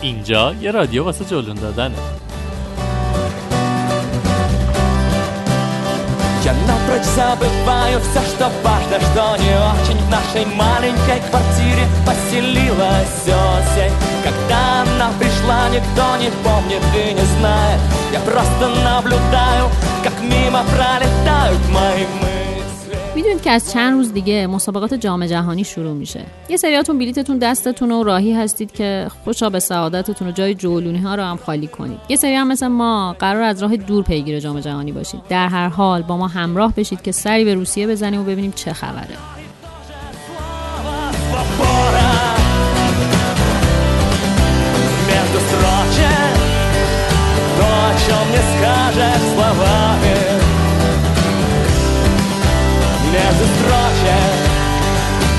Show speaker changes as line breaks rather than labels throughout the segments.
اینجا یه رادیو واسه جلون دادنه
Я напрочь забываю все, что важно, что не очень В нашей маленькой квартире поселилась осень Когда она пришла, никто не помнит и не знает Я просто наблюдаю, как мимо пролетают мои мысли
می‌دونید که از چند روز دیگه مسابقات جام جهانی شروع میشه. یه سریاتون بلیتتون دستتون و راهی هستید که خوشا به سعادتتون و جای جولونی ها رو هم خالی کنید. یه سری هم مثل ما قرار از راه دور پیگیر جام جهانی باشید. در هر حال با ما همراه بشید که سری به روسیه بزنیم و ببینیم چه خبره.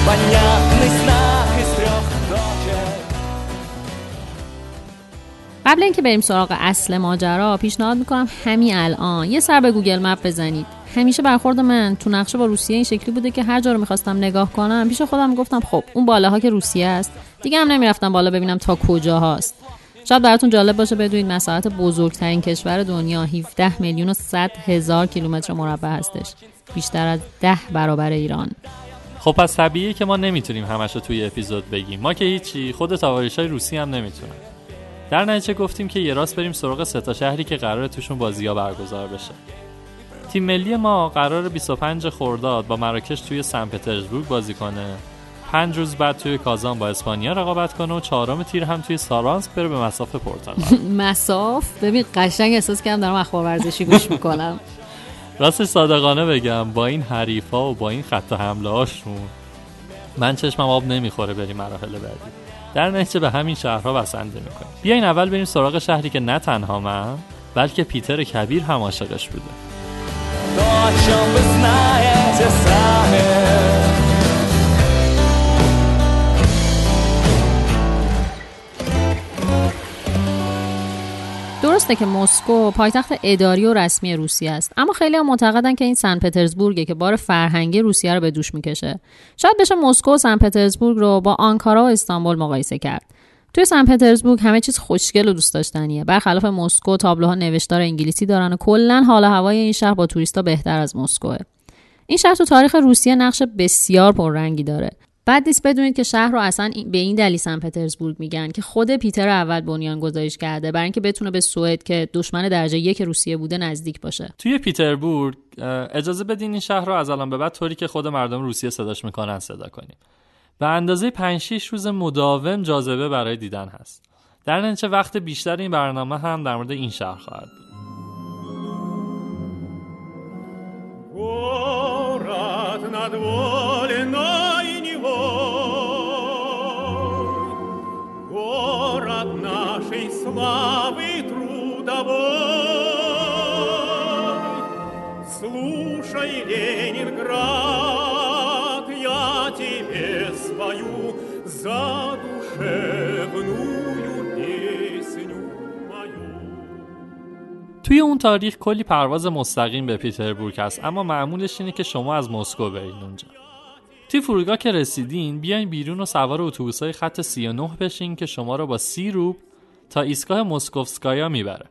Понятный знак из трех точек
قبل اینکه بریم سراغ اصل ماجرا پیشنهاد میکنم همین الان یه سر به گوگل مپ بزنید همیشه برخورد من تو نقشه با روسیه این شکلی بوده که هر جا رو میخواستم نگاه کنم پیش خودم میگفتم خب اون بالاها که روسیه است دیگه هم نمیرفتم بالا ببینم تا کجا هاست شاید براتون جالب باشه بدونید مساحت بزرگترین کشور دنیا 17 میلیون و 100 هزار کیلومتر مربع هستش بیشتر از 10 برابر ایران
خب پس طبیعیه که ما نمی‌تونیم همش رو توی اپیزود بگیم. ما که هیچی خود تاواریش های روسی هم نمی‌تونن. در نتیجه گفتیم که یه راست بریم سراغ سه تا شهری که قرار توشون بازی ها برگزار بشه. تیم ملی ما قرار 25 خرداد با مراکش توی سن پترزبورگ بازی کنه. پنج روز بعد توی کازان با اسپانیا رقابت کنه و چهارم تیر هم توی سارانسک بره به مساف پرتغال
مساف؟ ببین قشنگ احساس کردم دارم اخبار ورزشی گوش می‌کنم.
راستش صادقانه بگم با این حریفا و با این خط حمله هاشون من چشمم آب نمی‌خوره بریم مراحل بعدی. در نتیجه به همین شهرها بسنده می‌کنیم. بیاین اول بریم سراغ شهری که نه تنها من بلکه پیتر کبیر هم عاشقش بوده.
درسته که مسکو پایتخت اداری و رسمی روسیه است. اما خیلی هم معتقدن که این سن پترزبورگه که بار فرهنگی روسیه رو به دوش می‌کشه. شاید بشه مسکو و سن پترزبورگ رو با آنکارا و استانبول مقایسه کرد. توی سن پترزبورگ همه چیز خوشگل و دوست داشتنیه. برخلاف مسکو تابلوها نوشتار انگلیسی دارن و کلا حال هوای این شهر با توریستا بهتر از مسکوه. این شهر تو تاریخ روسیه نقش بسیار پررنگی داره. بعد نیست بدونید که شهر رو اصلا به این دلیل سن پترزبورگ میگن که خود پیتر اول بنیان گذاریش کرده برای اینکه بتونه به سوئد که دشمن درجه یک روسیه بوده نزدیک باشه.
توی پیتربورگ اجازه بدین این شهر رو از الان به بعد طوری که خود مردم روسیه صداش می‌کنن صدا کنیم. به اندازه 5 6 روز مداوم جاذبه برای دیدن هست. در نتیجه وقت بیشتر این برنامه هم در مورد این شهر خواهد بود.
Слушай, Ленинград, я тебе спою
توی اون تاریخ کلی پرواز مستقیم به پیتربورگ هست اما معمولش اینه که شما از مسکو برین اونجا توی فرودگاه که رسیدین بیاین بیرون و سوار اتوبوسای خط 39 بشین که شما رو با سی روب تا ایستگاه مسکوفسکایا می‌بره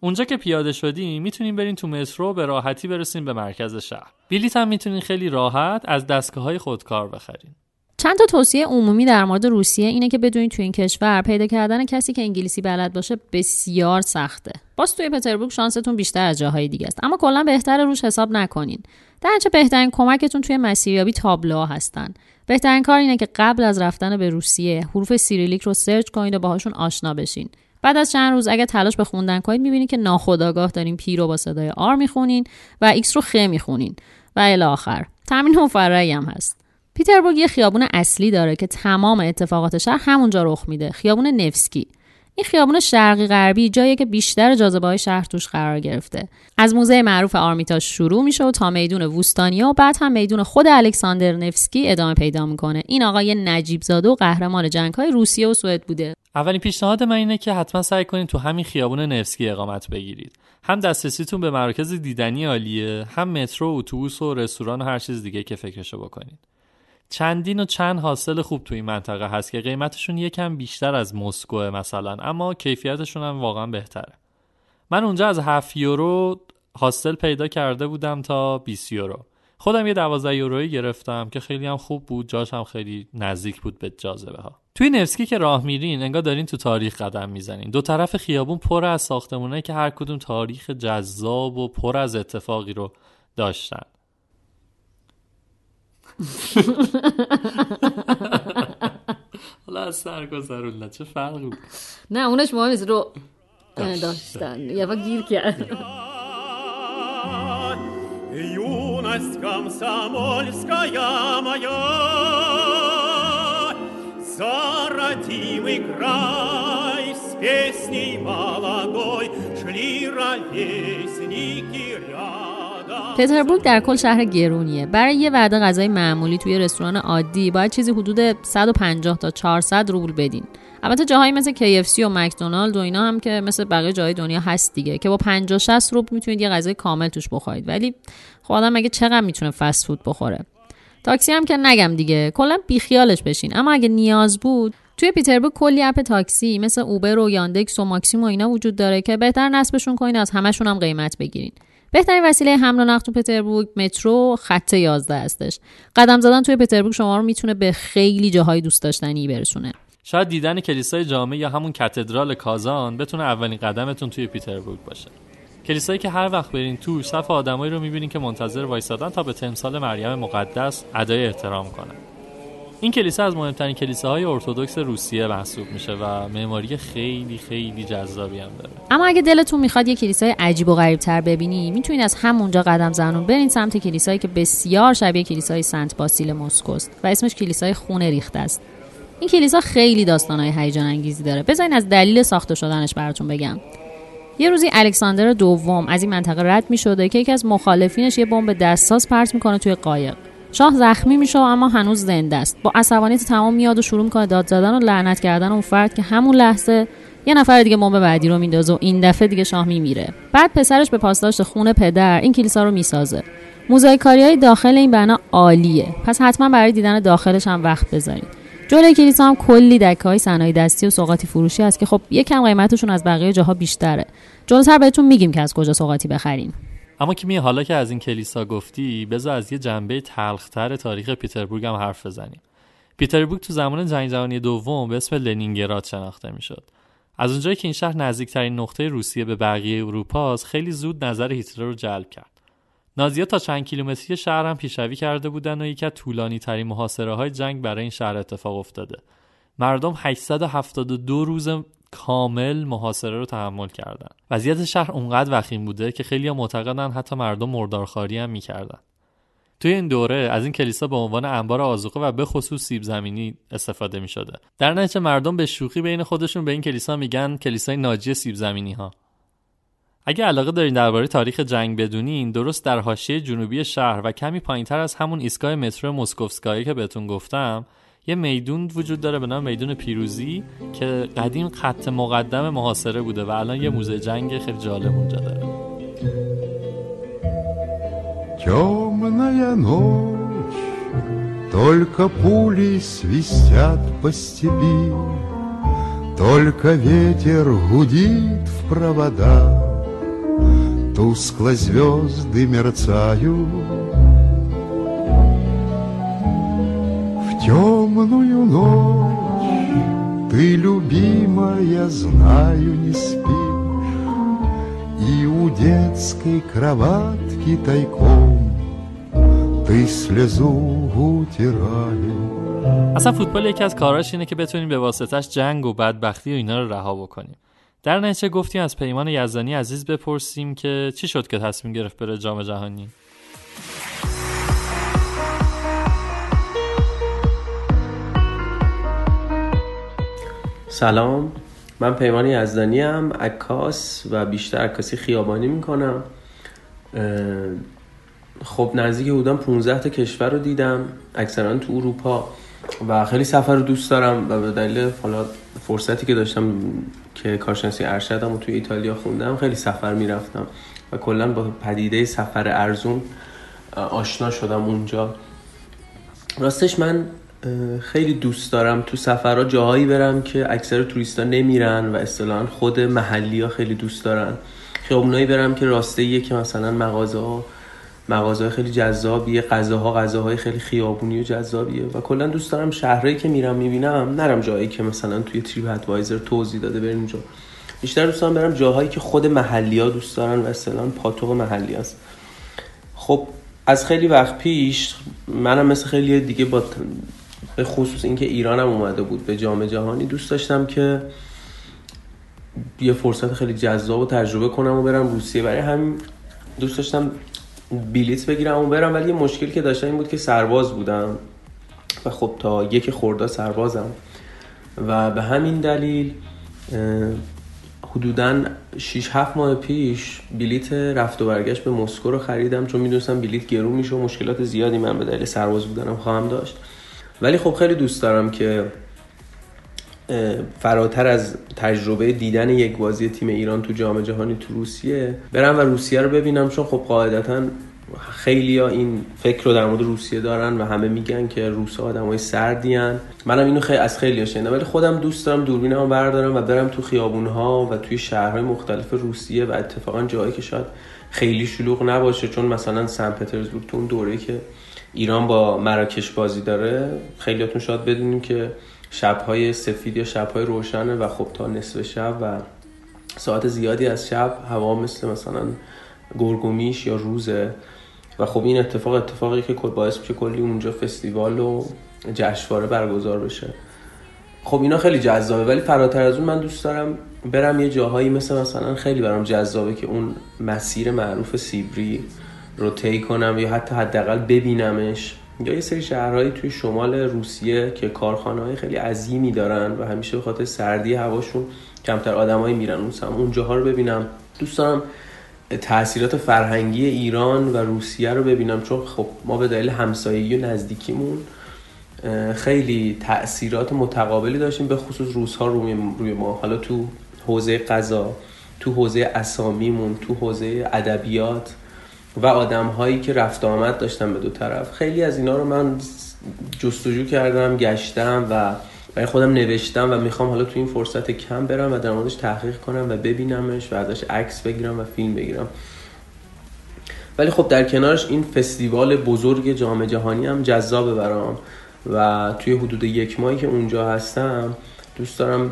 اونجا که پیاده شدین می‌تونین برین تو مترو به راحتی برسین به مرکز شهر بلیط هم می‌تونین خیلی راحت از دستگاه های خودکار بخرین
چند تا توصیه عمومی در مورد روسیه اینه که بدونید تو این کشور پیدا کردن کسی که انگلیسی بلد باشه بسیار سخته. باز توی پتربورگ شانستون بیشتر از جاهای دیگه است اما کلا بهتر روش حساب نکنین. در چه بهترین کمکتون توی مسیریابی تابلوها هستن. بهترین کار اینه که قبل از رفتن به روسیه حروف سیریلیک رو search کنید و باهاشون آشنا بشین. بعد از چند روز اگه تلاش به خوندن کنید می‌بینید که ناخودآگاه دارین P رو با صدای R می‌خونین و X رو خ می‌خونین و الی آخر. تمرین مفرحی هم هست. پیتربورگ یه خیابون اصلی داره که تمام اتفاقات شهر همونجا رخ میده خیابون نفسکی این خیابون شرقی غربی جایی که بیشتر جاذبه های شهر توش قرار گرفته. از موزه معروف آرمیتاژ شروع میشه و تا میدون ووستانیا و بعد هم میدون خود الکساندر نفسکی ادامه پیدا می‌کنه. این آقای نجیب زاده و قهرمان جنگ های روسیه و سوئد بوده.
اولین پیشنهاد من اینه که حتما سعی کنید تو همین خیابون نفسکی اقامت بگیرید. هم دسترسیتون به مراکز دیدنی عالیه هم مترو اتوبوس و رستوران و هر چیز دیگه که فکرشو بکنید. چندین و چند حاصل خوب تو این منطقه هست که قیمتشون یکم بیشتر از مسکو مثلا اما کیفیتشون هم واقعا بهتره. من اونجا از 7 یورو هاستل پیدا کرده بودم تا 20 یورو. خودم یه 12 یورویی گرفتم که خیلی هم خوب بود جاش هم خیلی نزدیک بود به جاذبه ها توی نفسکی که راه میرین انگار دارین تو تاریخ قدم می‌زنین. دو طرف خیابون پر از ساختمونه که هر کدوم تاریخ جذاب و پر از اتفاقی رو داشتن. حالا از سر گذرون چه فرقی بود
نه اونش مهم نیست رو داشتن یه وقت گیر کرد
Юность комсомольская моя, За родимый край с песней молодой Шли ровесники рядом.
پتربورگ در کل شهر گرونیه. برای یه وعده غذای معمولی توی رستوران عادی باید چیزی حدود 150 تا 400 روبل بدین. البته جاهایی مثل KFC و مکدونالد و اینا هم که مثل بقیه جای دنیا هست دیگه که با 50 60 روبل می‌تونید یه غذای کامل توش بخورید. ولی خب آدم مگه چقدر می‌تونه فست فود بخوره؟ تاکسی هم که نگم دیگه کلا بیخیالش بشین. اما اگه نیاز بود توی پیتربورگ کلی اپ تاکسی مثل اوبر و یاندکس و ماکسیم و اینا وجود داره که بهتر نصبشون کنین از همشون هم قیمت بگیرین. بهترین وسیله حمل و نقل تو پتربورگ مترو خط 11 هستش. قدم زدن توی پتربورگ شما رو می‌تونه به خیلی جاهای دوست داشتنی برسونه.
شاید دیدن کلیسای جامع یا همون کاتدرال کازان بتونه اولین قدمتون توی پیتربورگ باشه. کلیسایی که هر وقت برین تو صف آدمایی رو می‌بینین که منتظر وایسادن تا به تمثال مریم مقدس ادای احترام کنن. این کلیسا از مهمترین کلیساهای ارتودکس روسیه محسوب میشه و معماری خیلی خیلی جذابی هم داره.
اما اگه دلتون می‌خواد یه کلیسای عجیب و غریب تر ببینی می‌تونید از همونجا قدم زنون برین سمت کلیسایی که بسیار شبیه کلیسای سنت باسیل مسکوست و اسمش کلیسای خونه ریخته است. این کلیسا خیلی داستانهای هیجان انگیزی داره. بذارین از دلیل ساخته شدنش براتون بگم. یه روزی الکساندر دوم از این منطقه رد می که یکی از مخالفینش یه بمب دستساز پرت می‌کنه توی قایق. شاه زخمی میشه اما هنوز زنده است. با عصبانیت تمام میاد و شروع می‌کنه داد زدن و لعنت کردن اون فرد که همون لحظه یه نفر دیگه بمب بعدی رو میندازه و این دفعه دیگه شاه میمیره. بعد پسرش به پاسداشت خون پدر این کلیسا رو می‌سازه. موزاییکاری های داخل این بنا عالیه. پس حتما برای دیدن داخلش هم وقت بذارید. جلوی کلیسا هم کلی دکه های صنایع دستی و سوغاتی فروشی هست که خب یکم قیمتشون از بقیه جاها بیشتره. جلوتر بهتون میگیم که از کجا سوغاتی بخرین
اما که می حالا که از این کلیسا گفتی بذار از یه جنبه تلختر تاریخ پیتربورگ هم حرف بزنیم. پیتربورگ تو زمان جنگ جهانی دوم به اسم لنینگراد شناخته می‌شد. از اونجایی که این شهر نزدیکترین نقطه روسیه به بقیه اروپا است خیلی زود نظر هیتلر رو جلب کرد. نازیها تا چند کیلومتری شهر هم پیشروی کرده بودن و یکی از طولانی ترین جنگ برای این شهر اتفاق افتاده. مردم 872 روز کامل محاصره رو تحمل کردن وضعیت شهر اونقدر وخیم بوده که خیلی معتقدن حتی مردم مردارخواری هم می‌کردن توی این دوره از این کلیسا به عنوان انبار آذوقه و به خصوص سیب زمینی استفاده می شده. در نتیجه مردم به شوخی بین خودشون به این کلیسا میگن کلیسای ناجی سیب زمینی ها. اگه علاقه دارین درباره تاریخ جنگ بدونین درست در حاشیه جنوبی شهر و کمی پایینتر از همون ایستگاه مترو مسکوفسکایی که بهتون گفتم یه میدون وجود داره به نام میدون پیروزی که قدیم خط مقدم محاصره بوده و الان یه موزه جنگ خیلی جالب اونجا داره
Темная ночь, только пули свистят по степи, Только ветер гудит в провода, Тускло звезды мерцают. темную ночь ты, любимая, знаю, не спишь, И у детской кроватки тайком Ты слезу утираешь.
اصلا فوتبال یکی از کاراش اینه که بتونیم به واسطش جنگ و بدبختی و اینا رو رها بکنیم در نتیجه گفتیم از پیمان یزدانی عزیز بپرسیم که چی شد که تصمیم گرفت بره جام جهانی
سلام. من پیمان یزدانی هم عکاس و بیشتر عکاسی خیابانی می‌کنم. خب نزدیک بودم 15 تا کشور رو دیدم. اکثرا تو اروپا. و خیلی سفر رو دوست دارم و به دلیل حالا فرصتی که داشتم که کارشناسی ارشدم و توی ایتالیا خوندم خیلی سفر می‌رفتم. و کلا با پدیده سفر ارزون آشنا شدم اونجا. راستش من خیلی دوست دارم تو سفرها جاهایی برم که اکثر توریستا نمیرن و اصطلاحا خود محلی ها خیلی دوست دارن. خیابونایی برم که راسته که مثلا مغازه ها مغازه خیلی جذابیه غذاها غذاهای خیلی خیابونی و جذابیه و کلا دوست دارم شهرهایی که میرم می‌بینم نرم جایی که مثلا توی تریپ ادوایزر توضیح داده بریم اونجا بیشتر دوست دارم برم جاهایی که خود محلی ها دوست دارن و اصلا پاتوق محلی هست. خب از خیلی وقت پیش منم مثل خیلی دیگه با به خصوص اینکه ایرانم اومده بود. به جام جهانی دوست داشتم که یه فرصت خیلی جذاب و تجربه کنم و برم روسیه. برای همین دوست داشتم بلیت بگیرم و برم. ولی یه مشکلی که داشتم این بود که سرباز بودم. و خب تا یک خورده سربازم. و به همین دلیل حدودا 6 7 ماه پیش بلیت رفت و برگشت به مسکو رو خریدم. چون می‌دونستم بلیت گرون میشه و مشکلات زیادی من به دلیل سرباز بودنم خواهم داشت. ولی خب خیلی دوست دارم که فراتر از تجربه دیدن یک بازی تیم ایران تو جام جهانی تو روسیه برم و روسیه رو ببینم. چون خب قاعدتا خیلی ها این فکر رو در مورد روسیه دارن و همه میگن که روس آدم های سردی هن. منم اینو خیلی از خیلی ها شنیدم. ولی خودم دوست دارم دوربینم بردارم و برم تو خیابون ها و توی شهرهای مختلف روسیه و اتفاقا جایی که شاید خیلی شلوغ نباشه. چون مثلا سن پترزبورگ تو اون دوره که ایران با مراکش بازی داره خیلیاتون شاید بدونیم که شبهای سفید یا شبهای روشنه و خب تا نصف شب و ساعت زیادی از شب هوا مثل مثلا گرگومیش یا روزه. و خب این اتفاق اتفاقی که باعث میشه کلی اونجا فستیوال و جشنواره برگزار بشه. خب اینا خیلی جذابه ولی فراتر از اون من دوست دارم برم یه جاهایی مثل مثلا خیلی برام جذابه که اون مسیر معروف سیبری رو طی کنم یا حتی حداقل ببینمش. یا یه سری شهرهایی توی شمال روسیه که کارخانه های خیلی عظیمی دارن و همیشه به خاطر سردی هواشون کمتر آدمایی میرن. اون سم اونجاها رو ببینم. دوست دارم تاثیرات فرهنگی ایران و روسیه رو ببینم. چون خب ما به دلیل همسایگی و نزدیکیمون خیلی تاثیرات متقابلی داشتیم به خصوص روس ها روی, روی ما. حالا تو حوزه غذا تو حوزه اسامیمون تو حوزه ادبیات. و آدم هایی که رفت آمد داشتن به دو طرف. خیلی از اینا رو من جستجو کردم گشتم و برای خودم نوشتم و می‌خوام حالا تو این فرصت کم برم و در موردش تحقیق کنم و ببینمش و ازش عکس بگیرم و فیلم بگیرم. ولی خب در کنارش این فستیوال بزرگ جام جهانی هم جذابه برام و توی حدود یک ماهی که اونجا هستم دوست دارم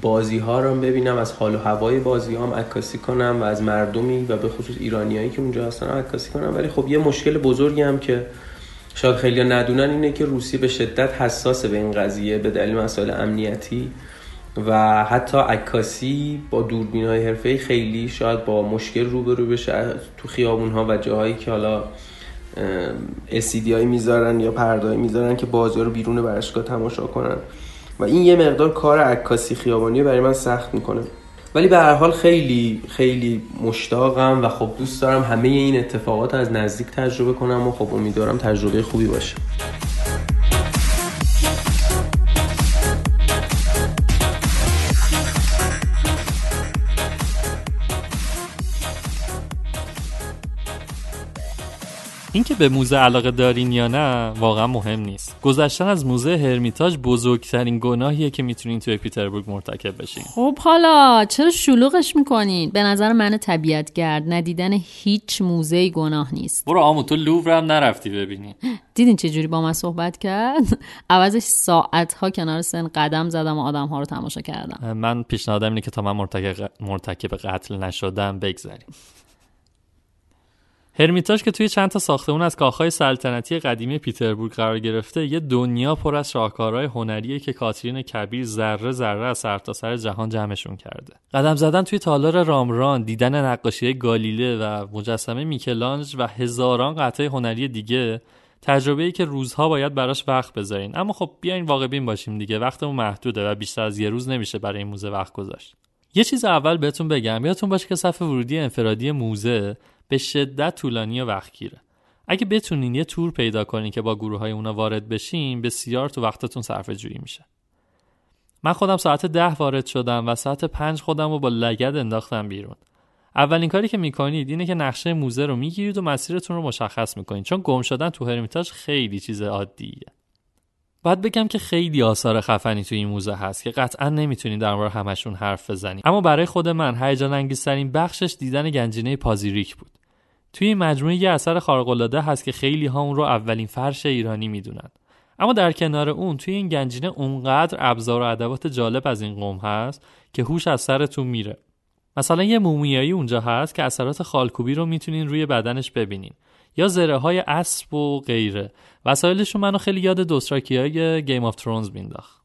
بازی ها رو ببینم از حال و هوای بازی هم عکاسی کنم و از مردمی و به خصوص ایرانیایی که اونجا هستن عکاسی کنم. ولی خب یه مشکل بزرگی هم که شاید خیلی ندونن اینه که روسیه به شدت حساس به این قضیه به دلیل مسائل امنیتی و حتی عکاسی با دوربین های حرفه خیلی شاید با مشکل روبرو بشه تو خیابون ها و جاهایی که حالا اسیدی می‌ذارن یا پردای می‌ذارن که بازی رو بیرون برشگاه تماشا کنن. و این یه مقدار کار عکاسی خیابانی برای من سخت می‌کنه. ولی به هر حال خیلی خیلی مشتاقم و خب دوست دارم همه این اتفاقات از نزدیک تجربه کنم و خب امیدوارم تجربه خوبی باشه.
اینکه به موزه علاقه دارین یا نه واقعا مهم نیست. گذشتن از موزه هرمیتاژ بزرگترین گناهیه که می‌تونین توی پیتربورگ مرتکب بشین.
خب حالا چرا شلوغش می‌کنین؟ به نظر من طبیعتگرد ندیدن هیچ موزه گناه نیست.
برو آمو تو لوور هم نرفتی ببینی.
دیدین چه جوری با من صحبت کرد؟ عوضش ساعت ها کنار سن قدم زدم و آدم ها رو تماشا کردم.
من پیشنهادم اینه که تا من مرتکب, مرتکب قتل نشدم بگذریم. هرمیتاژ که توی چند تا ساختمون از کاخهای سلطنتی قدیمی پیتربورگ قرار گرفته یه دنیا پر از شاهکارهای هنریه که کاترین کبیر ذره ذره از سرتاسر سر جهان جمعشون کرده. قدم زدن توی تالار رامران دیدن نقاشی گالیله و مجسمه میکلانج و هزاران قطعه هنری دیگه تجربه ای که روزها باید براش وقت بذارین. اما خب بیاین واقع بین باشیم دیگه وقتمون محدوده و بیشتر از یه روز نمیشه برای این موزه وقت گذاشت. یه چیز اول بهتون بگم یادتون باشه که صف ورودی انفرادی موزه به شدت طولانی و وقتگیره. اگه بتونین یه تور پیدا کنین که با گروه های اونا وارد بشین بسیار تو وقتتون صرف جویی میشه. من خودم ساعت ده وارد شدم و ساعت پنج خودم رو با لگد انداختم بیرون. اولین کاری که می‌کنید اینه که نقشه موزه رو می‌گیرید و مسیرتون رو مشخص می‌کنید چون گم شدن تو هرمیتاژ خیلی چیز عادیه. باید بگم که خیلی آثار خفنی توی این موزه هست که قطعا نمی‌تونید در مورد همشون حرف بزنیم اما برای خود من هیجان انگیزترین بخشش دیدن گنجینه پازیریک بود. توی این مجموعه یه اثر خارق هست که خیلی ها اون رو اولین فرش ایرانی می‌دونن. اما در کنار اون توی این گنجینه اونقدر ابزار و ادوات جالب از این قوم هست که هوش از سرتون میره. مثلا یه مومیایی اونجا هست که اثرات خالکوبی رو می‌تونین روی بدنش ببینین. یا زره های اسب و غیره. وسایلشون منو خیلی یاد دوتراکی های Game of Thrones مینداخت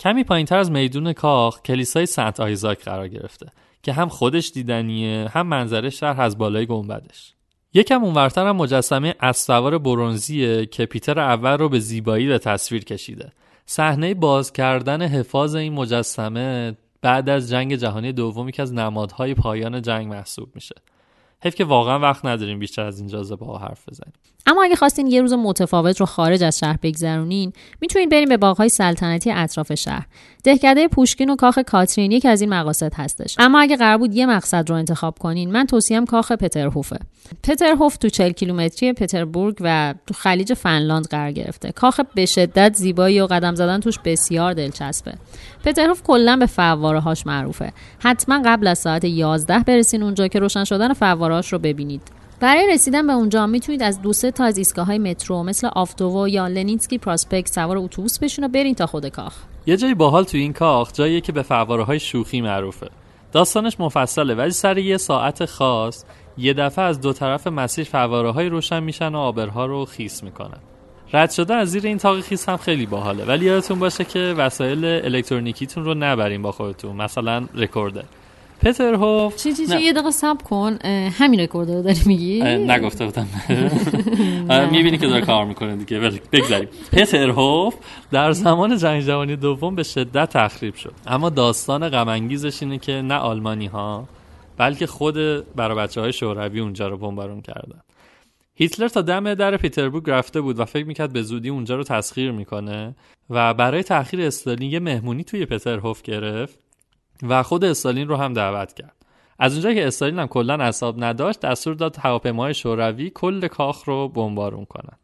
کمی پایین تر از میدون کاخ کلیسای سنت آیزاک قرار گرفته که هم خودش دیدنیه هم منظره شهر از بالای گنبدش. یکم اونورتر هم مجسمه اسوار برونزیه که پیتر اول رو به زیبایی به تصویر کشیده. صحنه باز کردن حفاظ این مجسمه بعد از جنگ جهانی دومی که از نمادهای پایان جنگ محسوب میشه. حیف که واقعا وقت نداریم بیشتر از این جازه با حرف بزنیم.
اما اگه خواستین یه روز متفاوت رو خارج از شهر بگذرونین می‌تونین بریم به باغهای سلطنتی اطراف شهر. دهکده پوشکین و کاخ کاترین یکی از این مقاصد هستش. اما اگه قرار بود یه مقصد رو انتخاب کنین من توصیه‌م کاخ پترهوفه. پترهوف تو 40 کیلومتری پتربورگ و تو خلیج فنلاند قرار گرفته. کاخ به شدت زیبایی و قدم زدن توش بسیار دلچسبه. پترهوف کلا به فواره هاش معروفه. حتما قبل از ساعت 11 برسین اونجا که روشن شدن فواره رو ببینید. برای رسیدن به اونجا می‌تونید از دو سه تا از ایستگاه های مترو مثل آوتوو یا لنینسکی پراسپکت سوار اتوبوس بشین و برین تا خود کاخ.
یه جای باحال تو این کاخ جاییه که به فواره های شوخی معروفه. داستانش مفصله ولی سر یه ساعت خاص یه دفعه از دو طرف مسیر فواره های روشن میشن و عابرها رو خیس می‌کنن. رد شدن از زیر این طاق خیس هم خیلی باحاله. ولی یادتون باشه که وسایل الکترونیکیتون رو نبرین با خودتون مثلا recorder پترهوف
چی چی چی؟ یه دقیقه صبر کن. همین recorder رو داری میگی؟
نگفته بودم. می‌بینی که داره کار می‌کنه دیگه. بگذاریم. پترهوف در زمان جنگ جهانی دوم به شدت تخریب شد. اما داستان غم اینه که نه آلمانی ها بلکه خود برای بچه های شوروی اونجا رو بمبارون کردن. هیتلر تا دم در پیتربورگ رفته بود و فکر می‌کرد به زودی اونجا رو تسخیر می‌کنه و برای تاخیر استالین یه مهمونی توی پترهوف گرفت. و خود استالین رو هم دعوت کرد. از اونجایی که استالین هم کلا اصاب نداشت دستور داد هواپیماهای شوروی کل کاخ رو بمبارون کنن.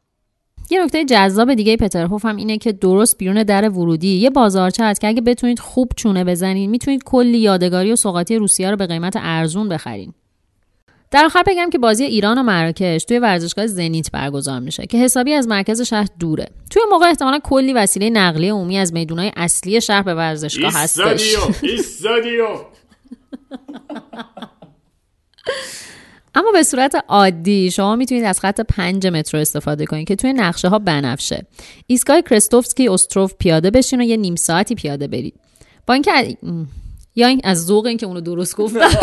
یه نکته جذاب دیگه پترهوف هم اینه که درست بیرون در ورودی. یه بازارچه هست که اگه بتونید خوب چونه بزنید می‌تونید کلی یادگاری و سوغاتی روسیه رو به قیمت ارزون بخرین در آخر بگم که بازی ایران و مراکش توی ورزشگاه زنیت برگزار میشه که حسابی از مرکز شهر دوره. توی موقع احتمالا کلی وسیله نقلیه عمومی از میدونای اصلی شهر به ورزشگاه هستش. اما به صورت عادی شما می‌تونید از خط پنج مترو استفاده کنید که توی نقشه ها بنفشه. ایستگاه کرستوفسکی استروف پیاده بشین و یه نیم ساعتی پیاده برید. با اینکه یا این از ذوق اینکه اونو درست گفتم.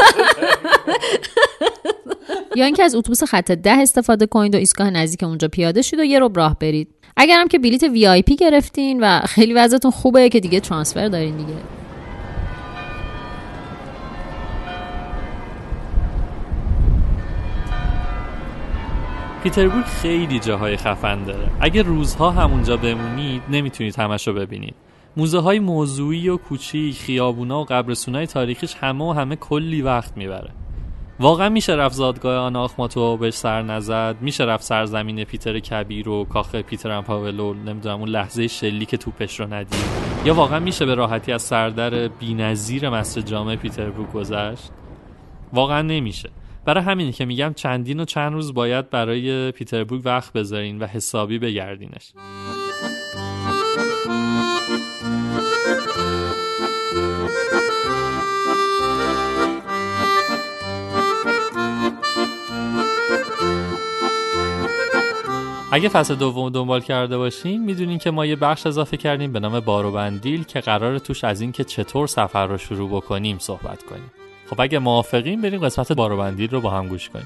یا اینکه از اتوبوس خط ده استفاده کنید و ایستگاه نزدیک اونجا پیاده شید و یه رو راه برید. اگرم که بلیت وی آی پی گرفتین و خیلی وضعتون خوبه که دیگه ترانسفر دارین دیگه.
پیتربورگ خیلی جاهای خفن داره. اگه روزها همونجا بمونید نمی‌تونید همش رو ببینید. موزه های موضوعی و کوچیک خیابونا و قبرسونای تاریخیش همه و همه کلی وقت می‌بره. واقعا میشه رفت زادگاه آن آخماتو بهش سر نزد؟ میشه رفت سرزمین پیتر کبیر و کاخ پیتر امپاولو نمی‌دونم اون لحظه شلی که توپش رو ندید؟ یا واقعا میشه به راحتی از سردر بینظیر مسجد جامع پیتربورگ گذشت؟ واقعا نمیشه. برای همینه که میگم چندین و چند روز باید برای پیتربورگ وقت بذارین و حسابی بگردینش. اگه فصل دوم دنبال کرده باشین می‌دونین که ما یه بخش اضافه کردیم به نام بارو بندیل که قرار توش از اینکه چطور سفر رو شروع بکنیم صحبت کنیم. خب اگه موافقین بریم قسمت بارو بندیل رو با هم گوش کنیم.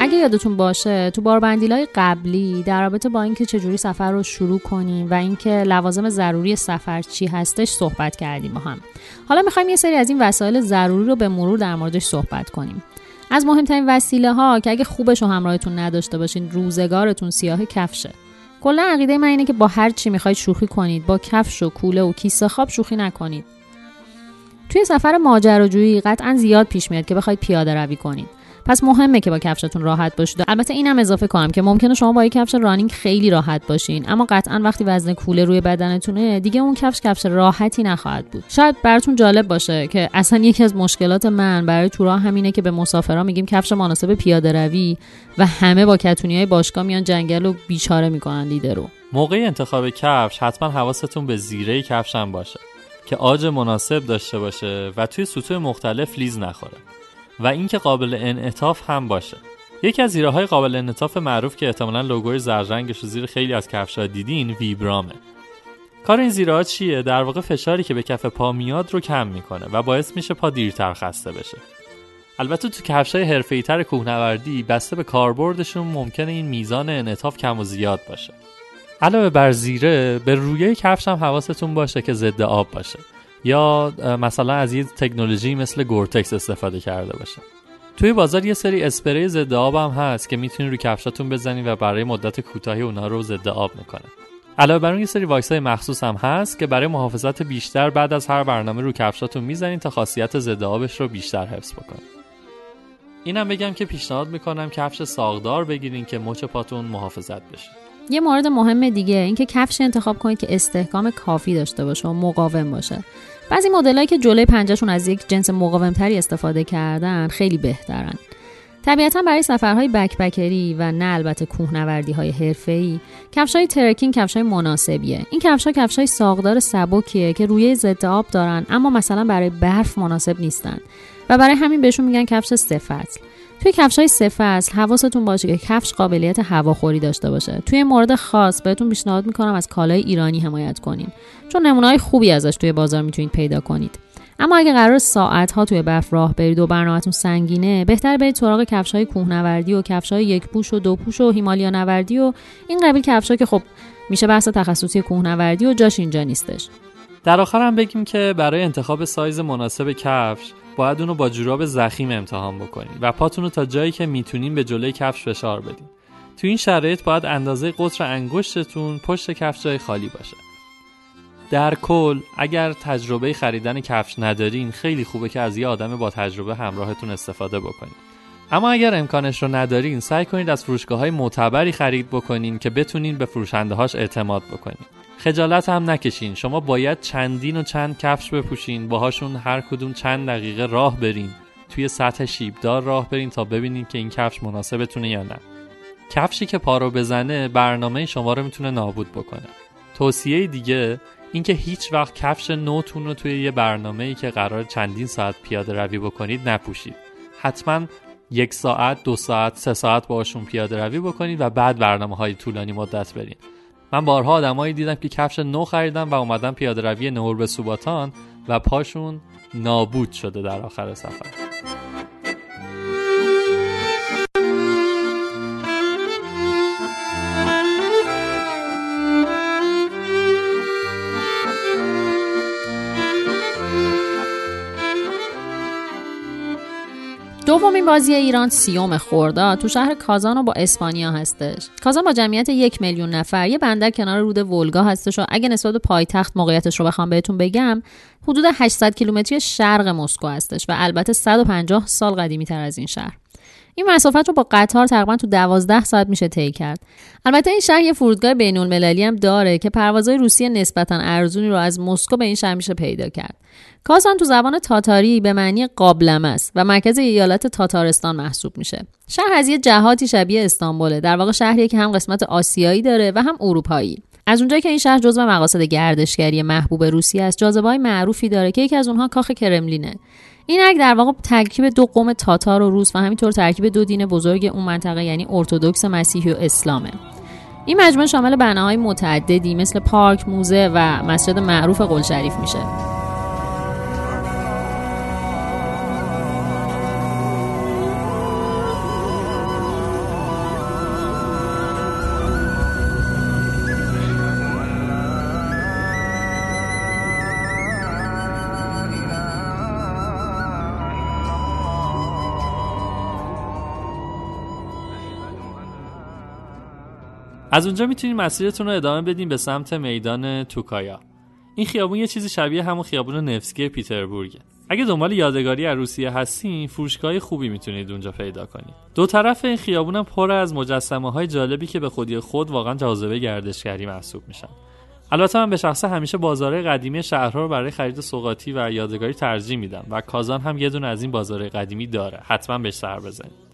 اگه یادتون باشه تو باربندیل های قبلی در رابطه با اینکه چجوری سفر رو شروع کنیم و اینکه لوازم ضروری سفر چی هستش صحبت کردیم با هم. حالا می‌خوایم یه سری از این وسایل ضروری رو به مرور در موردش صحبت کنیم. از مهمترین وسیله ها که اگه خوبش رو همراهتون نداشته باشین روزگارتون سیاه کفشه. کلا عقیده من اینه که با هر چی می‌خواید شوخی کنید با کفش و کوله و کیسه خواب شوخی نکنید. توی سفر ماجراجویی قطعا زیاد پیش میاد که بخواید پیاده روی کنید. پس مهمه که با کفشتون راحت باشید. البته اینم اضافه کنم که ممکنه شما با یک کفش رانینگ خیلی راحت باشین. اما قطعا وقتی وزن کوله روی بدنتونه دیگه اون کفش کفش راحتی نخواهد بود. شاید براتون جالب باشه که اصلا یکی از مشکلات من برای تورا همینه که به مسافرا میگیم کفش مناسب پیاده روی و همه با کتونی های باشگاه میان جنگل و بیچاره می‌کنن لیده رو.
موقع انتخاب کفش حتما حواستون به زیره هم باشه که آج مناسب داشته باشه و توی سطوح مختلف لیز نخوره. و اینکه قابل انعطاف هم باشه. یکی از زیره های قابل انعطاف معروف که احتمالا لوگوی زررنگش رو زیر خیلی از کفش‌ها دیدین ویبرامه. کار این زیره ها چیه؟ در واقع فشاری که به کف پا میاد رو کم می‌کنه و باعث میشه پا دیرتر خسته بشه. البته تو کفش های حرفه‌ای تر کوهنوردی بسته به کاربردشون ممکنه این میزان انعطاف کم و زیاد باشه. علاوه بر زیره به رویه کفش هم حواستون باشه که ضد آب باشه. یا مثلا از یه تکنولوژی مثل Gore-Tex استفاده کرده باشه. توی بازار یه سری اسپری ضد آب هم هست که می‌تونید روی کفشاتون بزنید و برای مدت کوتاهی اونا رو ضد آب می‌کنه. علاوه بر اون یه سری واکس های مخصوص هم هست که برای محافظت بیشتر بعد از هر برنامه رو کفشاتون می‌زنید تا خاصیت ضد آبش رو بیشتر حفظ بکنه اینم بگم که پیشنهاد می‌کنم کفش ساقدار بگیرین که مچ پاتون محافظت بشه.
یه مورد مهم دیگه اینکه کفش انتخاب کنید که استحکام کافی داشته باشه و مقاوم باشه. بعضی مدلایی که جلوی پنجهشون از یک جنس مقاومتری استفاده کردن خیلی بهترن. طبیعتا برای سفرهای بکپکری و نه البته کوهنوردی های حرفه‌ای کفش های ترکینگ کفش های مناسبیه. این کفش ها کفش های ساقدار سبکیه که روی ضد آب دارن اما مثلا برای برف مناسب نیستن. و برای همین بهشون میگن کفش سه توی کفش های سه فصل حواستون باشه که کفش قابلیت هواخوری داشته باشه. توی مورد خاص بهتون پیشنهاد می‌کنم از کالای ایرانی حمایت کنین. چون نمونه خوبی ازش توی بازار می‌تونید پیدا کنید. اما اگه قرار ساعت ها توی برف راه برید و برنامهتون سنگینه بهتر برید سراغ کفش های کوهنوردی و کفش های یک پوش و دو پوش و هیمالیا نوردی و این قبیل کفش که خب میشه بحث تخصصی کوهنوردی و جاش اینجا نیستش.
در آخر هم بگیم که برای انتخاب سایز مناسب کفش باید اونو با جوراب زخیم امتحان بکنید و پاتون رو تا جایی که می‌تونین به جلوی کفش فشار بدین. تو این شرایط باید اندازه قطر انگشتتون پشت کفش جای خالی باشه. در کل اگر تجربه خریدن کفش ندارین خیلی خوبه که از یه آدم با تجربه همراهتون استفاده بکنید اما اگر امکانش رو ندارین سعی کنید از فروشگاه های معتبری خرید بکنین که بتونین به فروشنده هاش اعتماد بکنین. خجالت هم نکشین. شما باید چندین و چند کفش بپوشین. باهاشون هر کدوم چند دقیقه راه برین. توی سطح شیبدار راه برین تا ببینین که این کفش مناسبتونه یا نه. کفشی که پارو بزنه برنامه شما رو می‌تونه نابود بکنه. توصیه دیگه اینکه هیچ وقت کفش نوتون رو توی یه برنامه ای که قرار چندین ساعت پیاده روی بکنید نپوشید. حتما یک ساعت دو ساعت سه ساعت باشون پیاده روی بکنید و بعد برنامه های طولانی مدت برین. من بارها آدمایی دیدم که کفش نو خریدن و اومدن پیاده روی نور به سوباتان و پاشون نابود شده در آخر سفر.
دومین بازی ایران سیوم خرداد تو شهر کازان با اسپانیا هستش. کازان با جمعیت یک میلیون نفر یه بندر کنار رود ولگا هستش و اگه نسبت پایتخت موقعیتش رو بخوام بهتون بگم حدود 800 کیلومتری شرق مسکو هستش و البته 150 سال قدیمی تر از این شهر. این مسافت رو با قطار تقریبا تو 12 ساعت میشه طی کرد. البته این شهر یه فرودگاه بین المللی هم داره که پروازهای روسیه نسبتا ارزونی رو از مسکو به این شهر میشه پیدا کرد. کازان تو زبان تاتاری به معنی قابلمه است و مرکز ایالت تاتارستان محسوب میشه. شهر از یه جهاتی شبیه استانبوله. در واقع شهریه که هم قسمت آسیایی داره و هم اروپایی. از اونجایی که این شهر جزو مقاصد گردشگری محبوب روسیه است جاذبه های معروفی داره که یکی از اونها کاخ کرملینه. این ارگ در واقع ترکیب دو قوم تاتار و روس و همینطور ترکیب دو دین بزرگ اون منطقه یعنی ارتودکس مسیحی و اسلامه این مجموعه شامل بناهای متعددی مثل پارک، موزه و مسجد معروف قل شریف میشه.
از اونجا می‌تونید مسیرتون رو ادامه بدین به سمت میدان توکایا. این خیابون یه چیزی شبیه همون خیابون نفسکی پیتربورگه. اگه دنبال یادگاری از روسیه هستین فروشگاه خوبی می‌تونید اونجا پیدا کنید. دو طرف این خیابون هم پر از مجسمه های جالبی که به خودی خود واقعا جاذبه گردشگری محسوب میشن. البته من به شخصه همیشه بازارهای قدیمی شهرها رو برای خرید سوغاتی و یادگاری ترجیح میدم و کازان هم یه دونه از این بازارهای قدیمی داره. حتما بهش سر بزنید.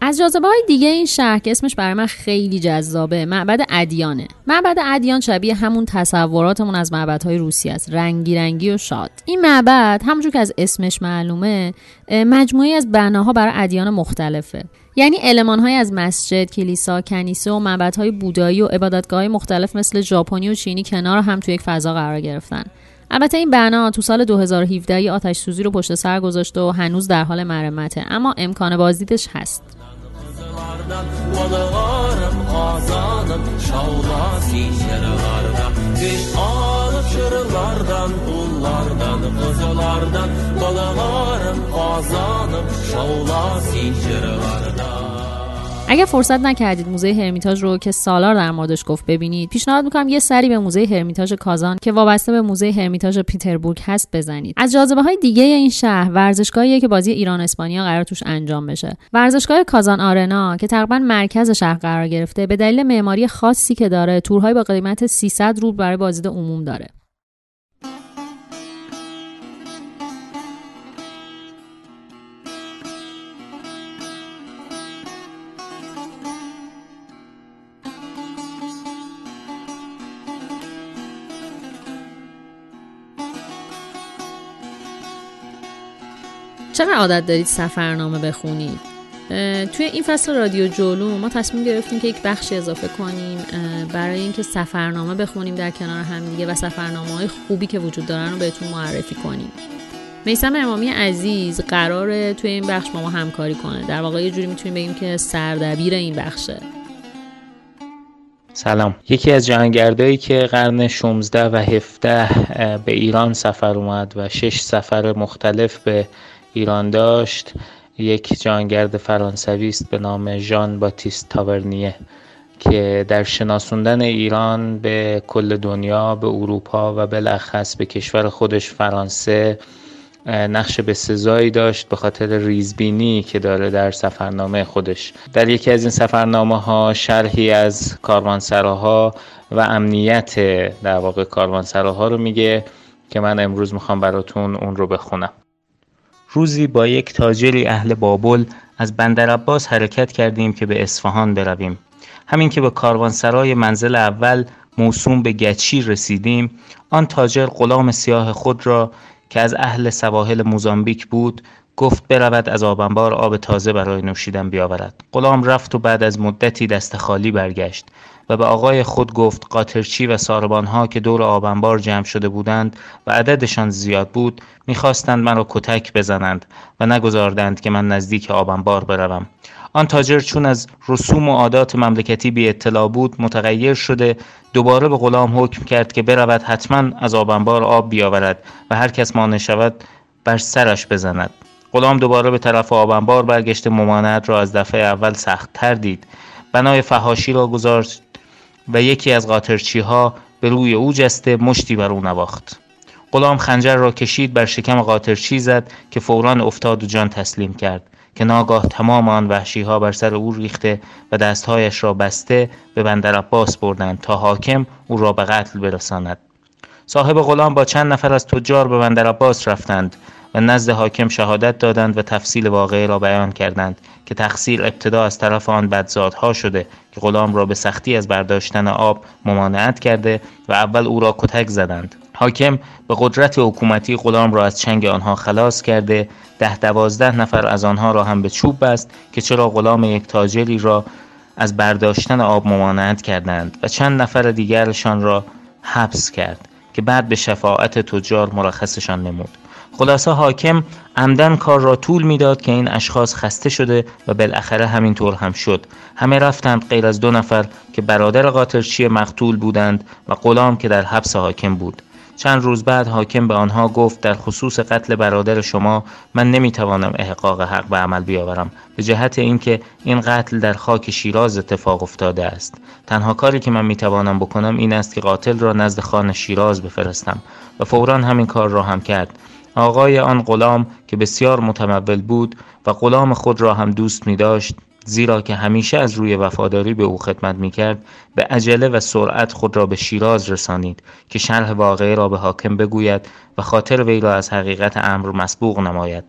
از جاذبه های دیگه این شهر که اسمش برای من خیلی جذابه معبد ادیانه. معبد ادیان شبیه همون تصوراتمون از های روسی است. رنگی رنگی و شاد. این معبد همونجور که از اسمش معلومه مجموعی از بناها برای ادیان مختلفه. یعنی علمان های از مسجد، کلیسا، کنیسه و های بودایی و عبادتگاه مختلف مثل ژاپنی و چینی کنار هم توی یک فضا قرار گرفتن. البته این بنا تو سال 2017 یه آتش سوزی رو پشت سر گذاشته و هنوز در حال مرمته اما امکان بازدیدش هست.
yollardan Balığarım azanım şavlasi şeralarda Beş ağlı şırılardan pullardan kızılardan Balığarım azanım şavlasi şeralarda
اگر فرصت نکردید موزه هرمیتاژ رو که سالار در موردش گفت ببینید پیشنهاد می‌کنم یه سری به موزه هرمیتاژ کازان که وابسته به موزه هرمیتاژ پیتربورگ هست بزنید. از جاذبه های دیگه این شهر ورزشگاهیه که بازی ایران اسپانیا قرار توش انجام بشه. ورزشگاه کازان آرنا که تقریبا مرکز شهر قرار گرفته به دلیل معماری خاصی که داره تورهای با قیمت 300 روبل برای بازدید عموم داره. چقدر عادت دارید سفرنامه بخونید؟ توی این فصل رادیو جولو ما تصمیم گرفتیم که یک بخشی اضافه کنیم برای اینکه سفرنامه بخونیم در کنار همدیگه و سفرنامه های خوبی که وجود دارن رو بهتون معرفی کنیم. میسم امامی عزیز قراره توی این بخش با ما همکاری کنه. در واقع یه جوری می‌تونیم بگیم که سردبیر این بخشه.
سلام. یکی از جهانگردایی که قرن 16 و 17 به ایران سفر اومد و شش سفر مختلف به ایران داشت. یک جانگرد فرانسوی است به نام ژان باتیست تاورنیه که در شناسوندن ایران به کل دنیا به اروپا و بالاخص به کشور خودش فرانسه نقش به سزایی داشت به خاطر ریزبینی که داره در سفرنامه خودش. در یکی از این سفرنامه ها شرحی از کاروانسراها و امنیت در واقع کاروانسراها رو میگه که من امروز می‌خوام براتون اون رو بخونم. روزی با یک تاجری اهل بابل از بندر عباس حرکت کردیم که به اصفهان برویم. همین که به کاروانسرای منزل اول موسوم به گچی رسیدیم آن تاجر غلام سیاه خود را که از اهل سواحل موزامبیک بود گفت برود از آبنبار آب تازه برای نوشیدن بیاورد. غلام رفت و بعد از مدتی دست خالی برگشت. و به آقای خود گفت قاطرچی و ساربانها که دور آبنبار جمع شده بودند و عددشان زیاد بود می‌خواستند مرا کتک بزنند و نگذاردند که من نزدیک آبنبار بروم. آن تاجر چون از رسوم و عادات مملکتی بی اطلاع بود متغیر شده دوباره به غلام حکم کرد که برود حتما از آبنبار آب بیاورد و هر کس مانع شود بر سرش بزند. غلام دوباره به طرف آبنبار برگشته ممانعت را از دفعه اول سختتر دید. بنای فهاشی را گذاشت و یکی از قاطرچی ها به روی او جسته مشتی بر او نواخت. غلام خنجر را کشید بر شکم قاطرچی زد که فورا افتاد و جان تسلیم کرد که ناگاه تمام آن وحشی ها بر سر او ریخته و دستهایش را بسته به بندر عباس بردند تا حاکم او را به قتل برساند. صاحب غلام با چند نفر از تجار به بندر عباس رفتند. نزد حاکم شهادت دادند و تفصیل واقعه را بیان کردند که تقصیر ابتدا از طرف آن بدزادها شده که غلام را به سختی از برداشتن آب ممانعت کرده و اول او را کتک زدند. حاکم به قدرت حکومتی غلام را از چنگ آنها خلاص کرده ده دوازده نفر از آنها را هم به چوب بست که چرا غلام یک تاجری را از برداشتن آب ممانعت کردند و چند نفر دیگرشان را حبس کرد که بعد به شفاعت تجار مرخصشان نمود. خلاصه حاکم عمدن کار را طول می‌داد که این اشخاص خسته شده و بالاخره همینطور هم شد. همه رفتند غیر از دو نفر که برادر قاطرچی مقتول بودند و غلام که در حبس حاکم بود. چند روز بعد حاکم به آنها گفت در خصوص قتل برادر شما من نمی‌توانم احقاق حق به عمل بیاورم به جهت اینکه این قتل در خاک شیراز اتفاق افتاده است. تنها کاری که من می‌توانم بکنم این است که قاتل را نزد خان شیراز بفرستم و فورا همین کار را هم کرد. آقای آن غلام که بسیار متمول بود و غلام خود را هم دوست می داشت زیرا که همیشه از روی وفاداری به او خدمت می کرد به عجله و سرعت خود را به شیراز رسانید که شرح واقعه را به حاکم بگوید و خاطر وی را از حقیقت امر مسبوق نماید.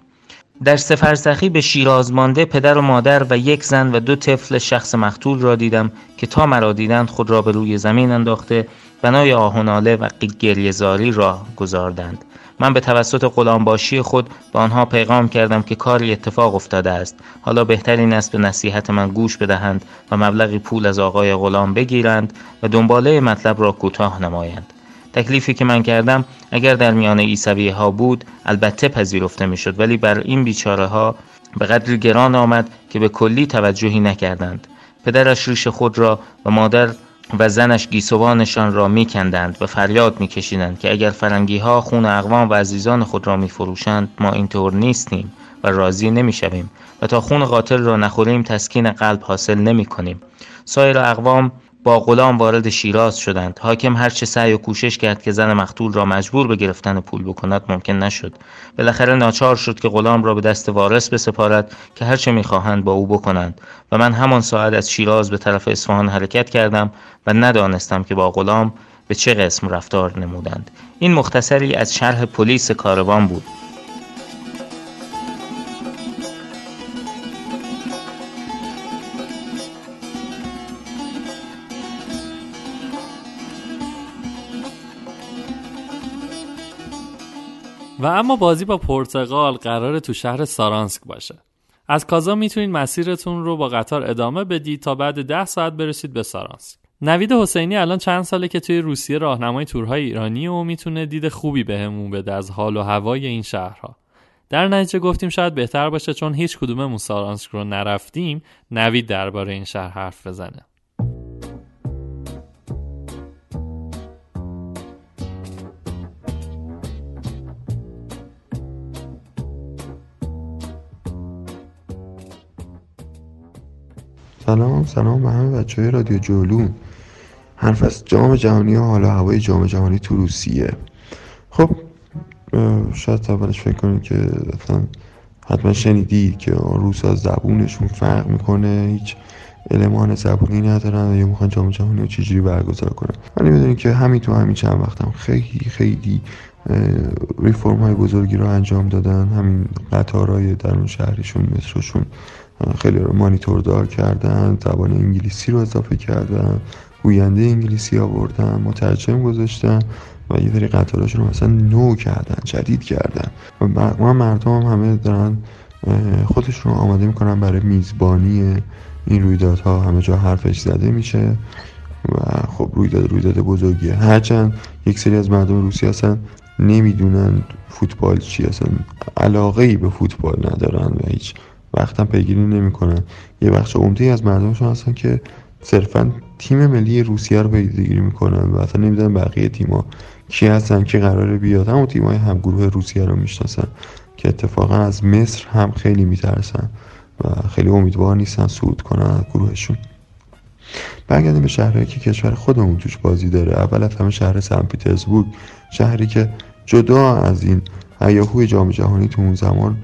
در سفرسخی به شیراز مانده پدر و مادر و یک زن و دو طفل شخص مقتول را دیدم که تا مرا دیدند خود را به روی زمین انداخته بنای آهناله و گریهزاری را گذاردند. من به توسط غلامباشی خود به آنها پیغام کردم که کاری اتفاق افتاده است. حالا بهترین است به نصیحت من گوش بدهند و مبلغی پول از آقای غلام بگیرند و دنباله مطلب را کوتاه نمایند. تکلیفی که من کردم اگر در میان ایسویه ها بود البته پذیرفته می‌شد ولی بر این بیچاره ها به قدری گران آمد که به کلی توجهی نکردند. پدرش ریش خود را و مادر و زنش گیسوانشان را میکندند و فریاد میکشیدند که اگر فرنگی ها خون اقوام و عزیزان خود را میفروشند ما اینطور نیستیم و راضی نمی‌شویم و تا خون قاتل را نخوریم تسکین قلب حاصل نمی کنیم سایر اقوام با غلام وارد شیراز شدند. حاکم هرچه سعی و کوشش کرد که زن مقتول را مجبور به گرفتن پول بکند ممکن نشد. بالاخره ناچار شد که غلام را به دست وارث بسپارد که هرچه می‌خواهند با او بکنند. و من همان ساعت از شیراز به طرف اصفهان حرکت کردم و ندانستم که با غلام به چه قسم رفتار نمودند. این مختصری از شرح پلیس کاروان بود.
و اما بازی با پرتغال قرار تو شهر سارانسک باشه. از کازا می‌تونید مسیرتون رو با قطار ادامه بدید تا بعد ده ساعت برسید به سارانسک. نوید حسینی الان چند ساله که توی روسیه راهنمای تورهای ایرانی و می‌تونه دید خوبی بهمون بده از حال و هوای این شهرها. در نتیجه گفتیم شاید بهتر باشه چون هیچ کدوممون سارانسک رو نرفتیم نوید درباره این شهر حرف بزنه.
سلام سلام به همه بچه های رادیو جولون. حرف از جام جهانی و حالا هوای جام جهانی تو روسیه. خب شاید اولش فکر کنید که اصلا حتما شنیدید که روس از زبونشون فرق می‌کنه هیچ المان زبونی ندارن یا می‌خوان جام جهانی رو چجوری برگزار کنن. ولی می‌دونید که همین تو همین چند وقتم خیلی خیلی ریفرم های بزرگی رو انجام دادن. همین قطارهای درون شهرشون متروشون. خیلی رو مانیتور دار کردن زبان انگلیسی رو اضافه کردن گوینده انگلیسی آوردن مترجم گذاشتن و یه دری قطاراش رو مثلا نو کردن جدید کردن. و ما مردم هم همه دارن خودشون رو آماده می‌کنن برای میزبانی این رویدادها. همه جا حرفش زده میشه و خب رویداد رویداد بزرگیه. هرچند یک سری از مردم روسیه اصلا نمی‌دونن فوتبال چی اصلا علاقه ای به فوتبال ندارن و هیچ وقتا پیگیری نمی‌کنن یه بخش عمده از مردمشون هستن که صرفا تیم ملی روسیه رو پیگیری می‌کنن و اصلا نمی‌دونن بقیه تیما کی هستن که قراره بیاد. همون تیمای همگروه روسیه رو می‌شناسن که اتفاقا از مصر هم خیلی میترسن و خیلی امیدوار نیستن صعود کنن از گروهشون. برگردیم به شهرهایی که کشور خودمون توش بازی داره. اول از همه شهر سن پیترزبورگ شهری که جدا از این هیاهوی جام جهانی تو اون زمان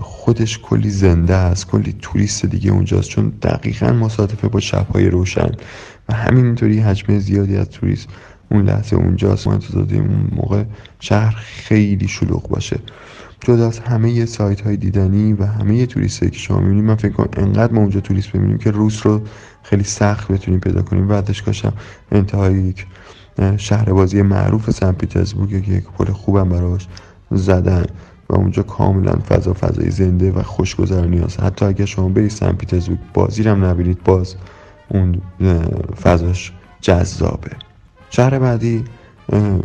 خودش کلی زنده است کلی توریست دیگه اونجاست. چون دقیقا مصادفه با شبهای روشن و همینطوری حجم زیادی از توریست اون لحظه اونجاست. ما دادیم اون موقع شهر خیلی شلوغ باشه. جدا از همه سایت های دیدنی و همه توریست که شما می‌بینید من فکر کنم انقدر ما اونجا توریست ببینیم که روس رو خیلی سخت بتونیم پیدا کنیم. ورزشگاهش هم انتهای یک شهر بازی معروف سن پیترزبورگ که یک پل خوبم براش زدن. و اونجا کاملا فضا فضای زنده و خوشگذرانی هست. حتی اگر شما برید سن پیترزبورگ بازی هم نبینید باز اون فضاش جذابه. شهر بعدی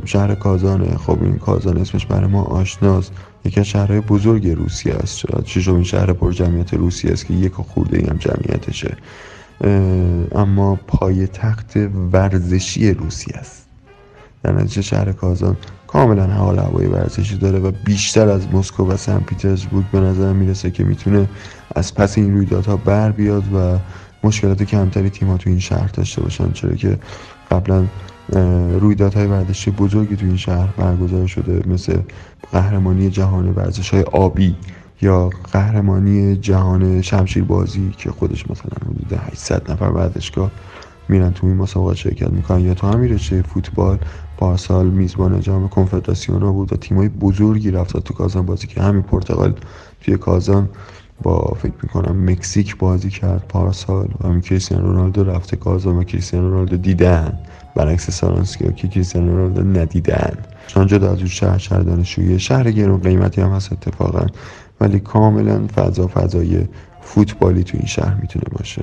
شهر کازانه. خب این کازان اسمش برای ما آشناست. یکی از شهرهای بزرگ روسیه است. این شهر پر جمعیت روسیه است که یک خورده ای هم جمعیتشه. اما پای تخت ورزشی روسیه است. در نتیجه شهر کازان کاملا حال هوای ورزشی داره و بیشتر از مسکو و سن پیترزبورگ به نظر می‌رسه که می‌تونه از پس این رویدادها بر بیاد و مشکلات کمتری تیم‌ها تو این شهر داشته باشن چرا که قبلا رویدادهای ورزشی بزرگی تو این شهر برگزار شده مثل قهرمانی جهان ورزش های آبی یا قهرمانی جهان شمشیر بازی که خودش مثلا حدود 800 نفر ورزشگاه میرن تو این مسابقات شرکت می‌کنن. یا تو همین رشته فوتبال پارسال میزبان جام کنفدراسیون ها بود و تیمای بزرگی رفت تو کازان بازی که همین پرتغال توی کازان با فکر می‌کنم مکزیک بازی کرد پارسال و همین کریستیانو رونالدو رفته کازان و کریستیانو رونالدو دیدن. برعکس سالانسکی که کریستیانو رونالدو ندیدن. چون جدا از اون شهر شهر دانشجویی شهر گرون قیمتی هم هست اتفاقا. ولی کاملا فضا فضای فوتبالی تو این شهر می‌تونه باشه.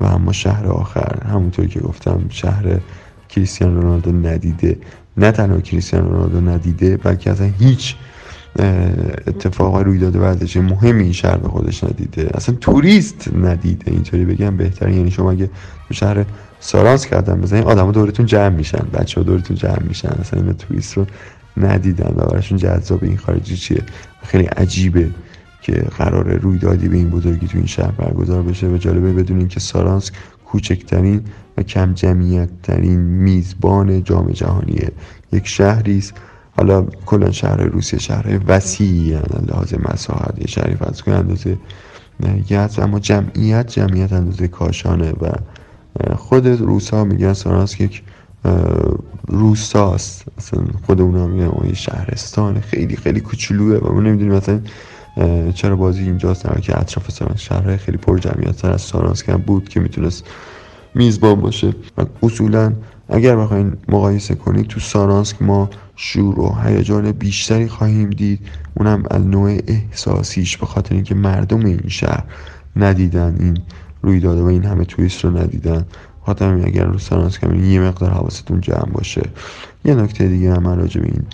و اما شهر آخر همونطوری که گفتم شهر کریستیانو رونالدو ندیده. نه تنها کریستیانو رونالدو ندیده بلکه اصلا هیچ اتفاق روی داده ورزشی مهمی این شهر به خودش ندیده. اصلا توریست ندیده اینطوری بگم. بهتر یعنی شما اگه تو شهر سارانس کردن بزنین آدم دورتون جمع میشن. بچه ها دورتون جمع میشن. اصلا این توریست رو ندیدن و براشون جذاب این خارجی چیه؟ خیلی عجیبه. که قرار رویدادی به این بزرگی تو این شهر برگزار بشه و جالبه بدونین که سارانسک کوچکترین و کم جمعیت ترین میزبان جام جهانیه. یک شهری است. حالا کلا شهر روسیه شهر وسیعی لحاظ مساحت یه شهری فرض کنید اندازه یز اما جمعیت جمعیت اندازه کاشانه و خود روسا میگن سارانسک یک روستاست اصلا خود اونا میگن یه شهرستان خیلی خیلی کوچولوه و ما نمی‌دونیم مثلا چرا بازی اینجاست؟ در که اطراف سارانسک شهرهای خیلی پر جمعیت از سارانسک بود که می‌تونست میزبان باشه. و اصولا اگر بخواین مقایسه کنید تو سارانسک ما شور و هیجان بیشتری خواهیم دید اونم از نوع احساسیش به خاطر اینکه مردم این شهر ندیدن این رویداد و این همه توریست رو ندیدن. خاطر اگر رو سارانسک هم یه مقدار حواستون جمع باشه. یه نکته دیگه هم من راجع به این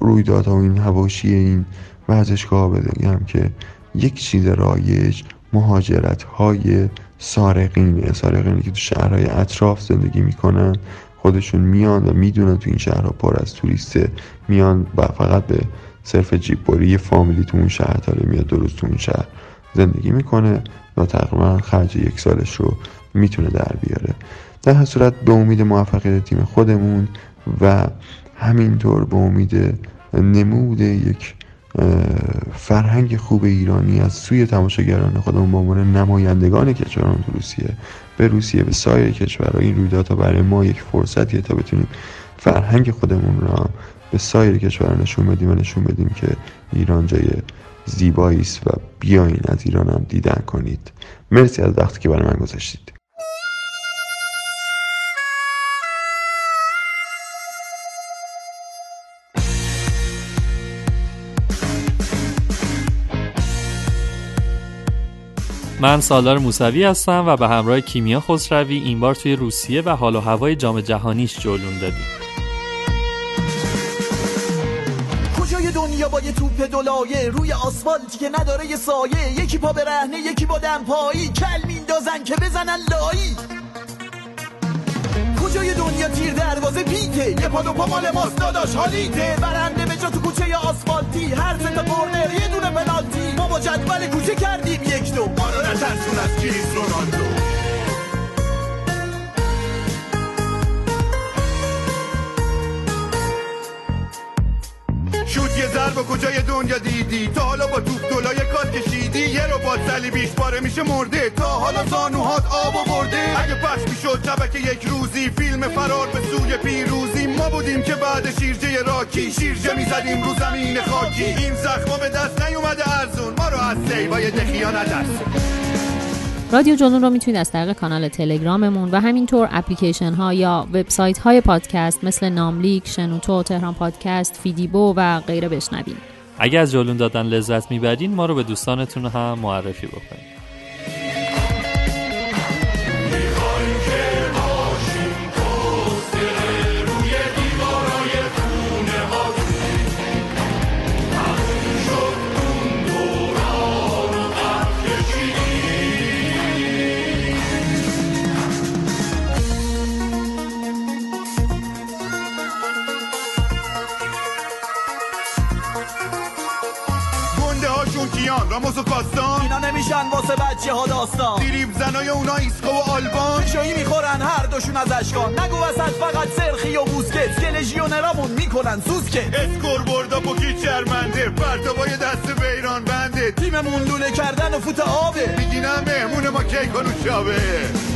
رویدادها و این هواشی این ورزشگاه بگم که یک چیز رایج مهاجرت های سارقینه. سارقینی که تو شهرهای اطراف زندگی می‌کنن خودشون میان و می‌دونن تو این شهرها پر از توریسته. میان و فقط به صرف جیب باری یه فامیلی تو اون شهر تاره میاد درست تو اون شهر زندگی می‌کنه و تقریبا خرج یک سالش رو می‌تونه در بیاره. در هر صورت به امید موفقیت تیم خودمون و همینطور به امید نمود یک فرهنگ خوب ایرانی از سوی تماشاگران خودمون به عنوان نمایندگان کشوران روسیه به روسیه به سایر کشورها این رویدادها برای ما یک فرصتیه تا بتونیم فرهنگ خودمون را به سایر کشورها نشون بدیم و نشون بدیم که ایران جای زیبایی است و بیاین از ایران هم دیدن کنید. مرسی از وقتی که برای من گذاشتید.
من سالار موسوی هستم و به همراه کیمیا خسروی این بار توی روسیه و حال و هوای جام جهانیش جلون دادیم.
کجای دنیا با یه توپ دلایه؟ روی آسفالتی که نداره یه سایه. یکی پا به رهنه یکی با دمپایی کل میندازن که بزنن لایی. کجای دنیا تیر دروازه پیته یه پا دو پا مال ماست داداش حالیته. برنده به جا تو کوچه آسفالتی. هر سه تا کورنر یه دونه پنالتی. ما با جدول کوچه کردیم یک دو. ما رو نترسون از کریس رونالدو
شوت یه ضربه کجای دنیا دیدی؟ تا حالا با توپ دلای کات کشیدی. یه رو با صلیبیش پاره میشه مرده. تا حالا زانوهات آب برده. اگه پس می‌شد شبک یک روزی فیلم فرار به سوی پیروزی. ما بودیم که بعد شیرجه راکی. شیرجه می‌زدیم رو زمین خاکی. این زخما به دست نیومده ارزون. ما رو از سیبای دخیا نترسون
رادیو جنون رو می‌تونید از طریق کانال تلگراممون و همینطور اپلیکیشن ها یا وبسایت های پادکست مثل ناملیک، شنوتو، تهران پادکست، فیدیبو و غیره بشنوید.
اگر از جلون دادن لذت می‌برین ما رو به دوستانتون هم معرفی بکنید
نمیشن واسه بچه ها داستان.
دیریب زنای اونا ایسکو و آلبان.
نشایی می‌خورن هر دوشون از اشکان نگو وسط فقط سرخی و بوسکت. که لژیونرامون می‌کنن سوسکت.
اسکور بردا پوکی چرمنده. پرتابای دست به ایران بنده.
تیممون لوله کردن و فوت آبه.
میگینم مهمون ما کیکانو شابه.
Mom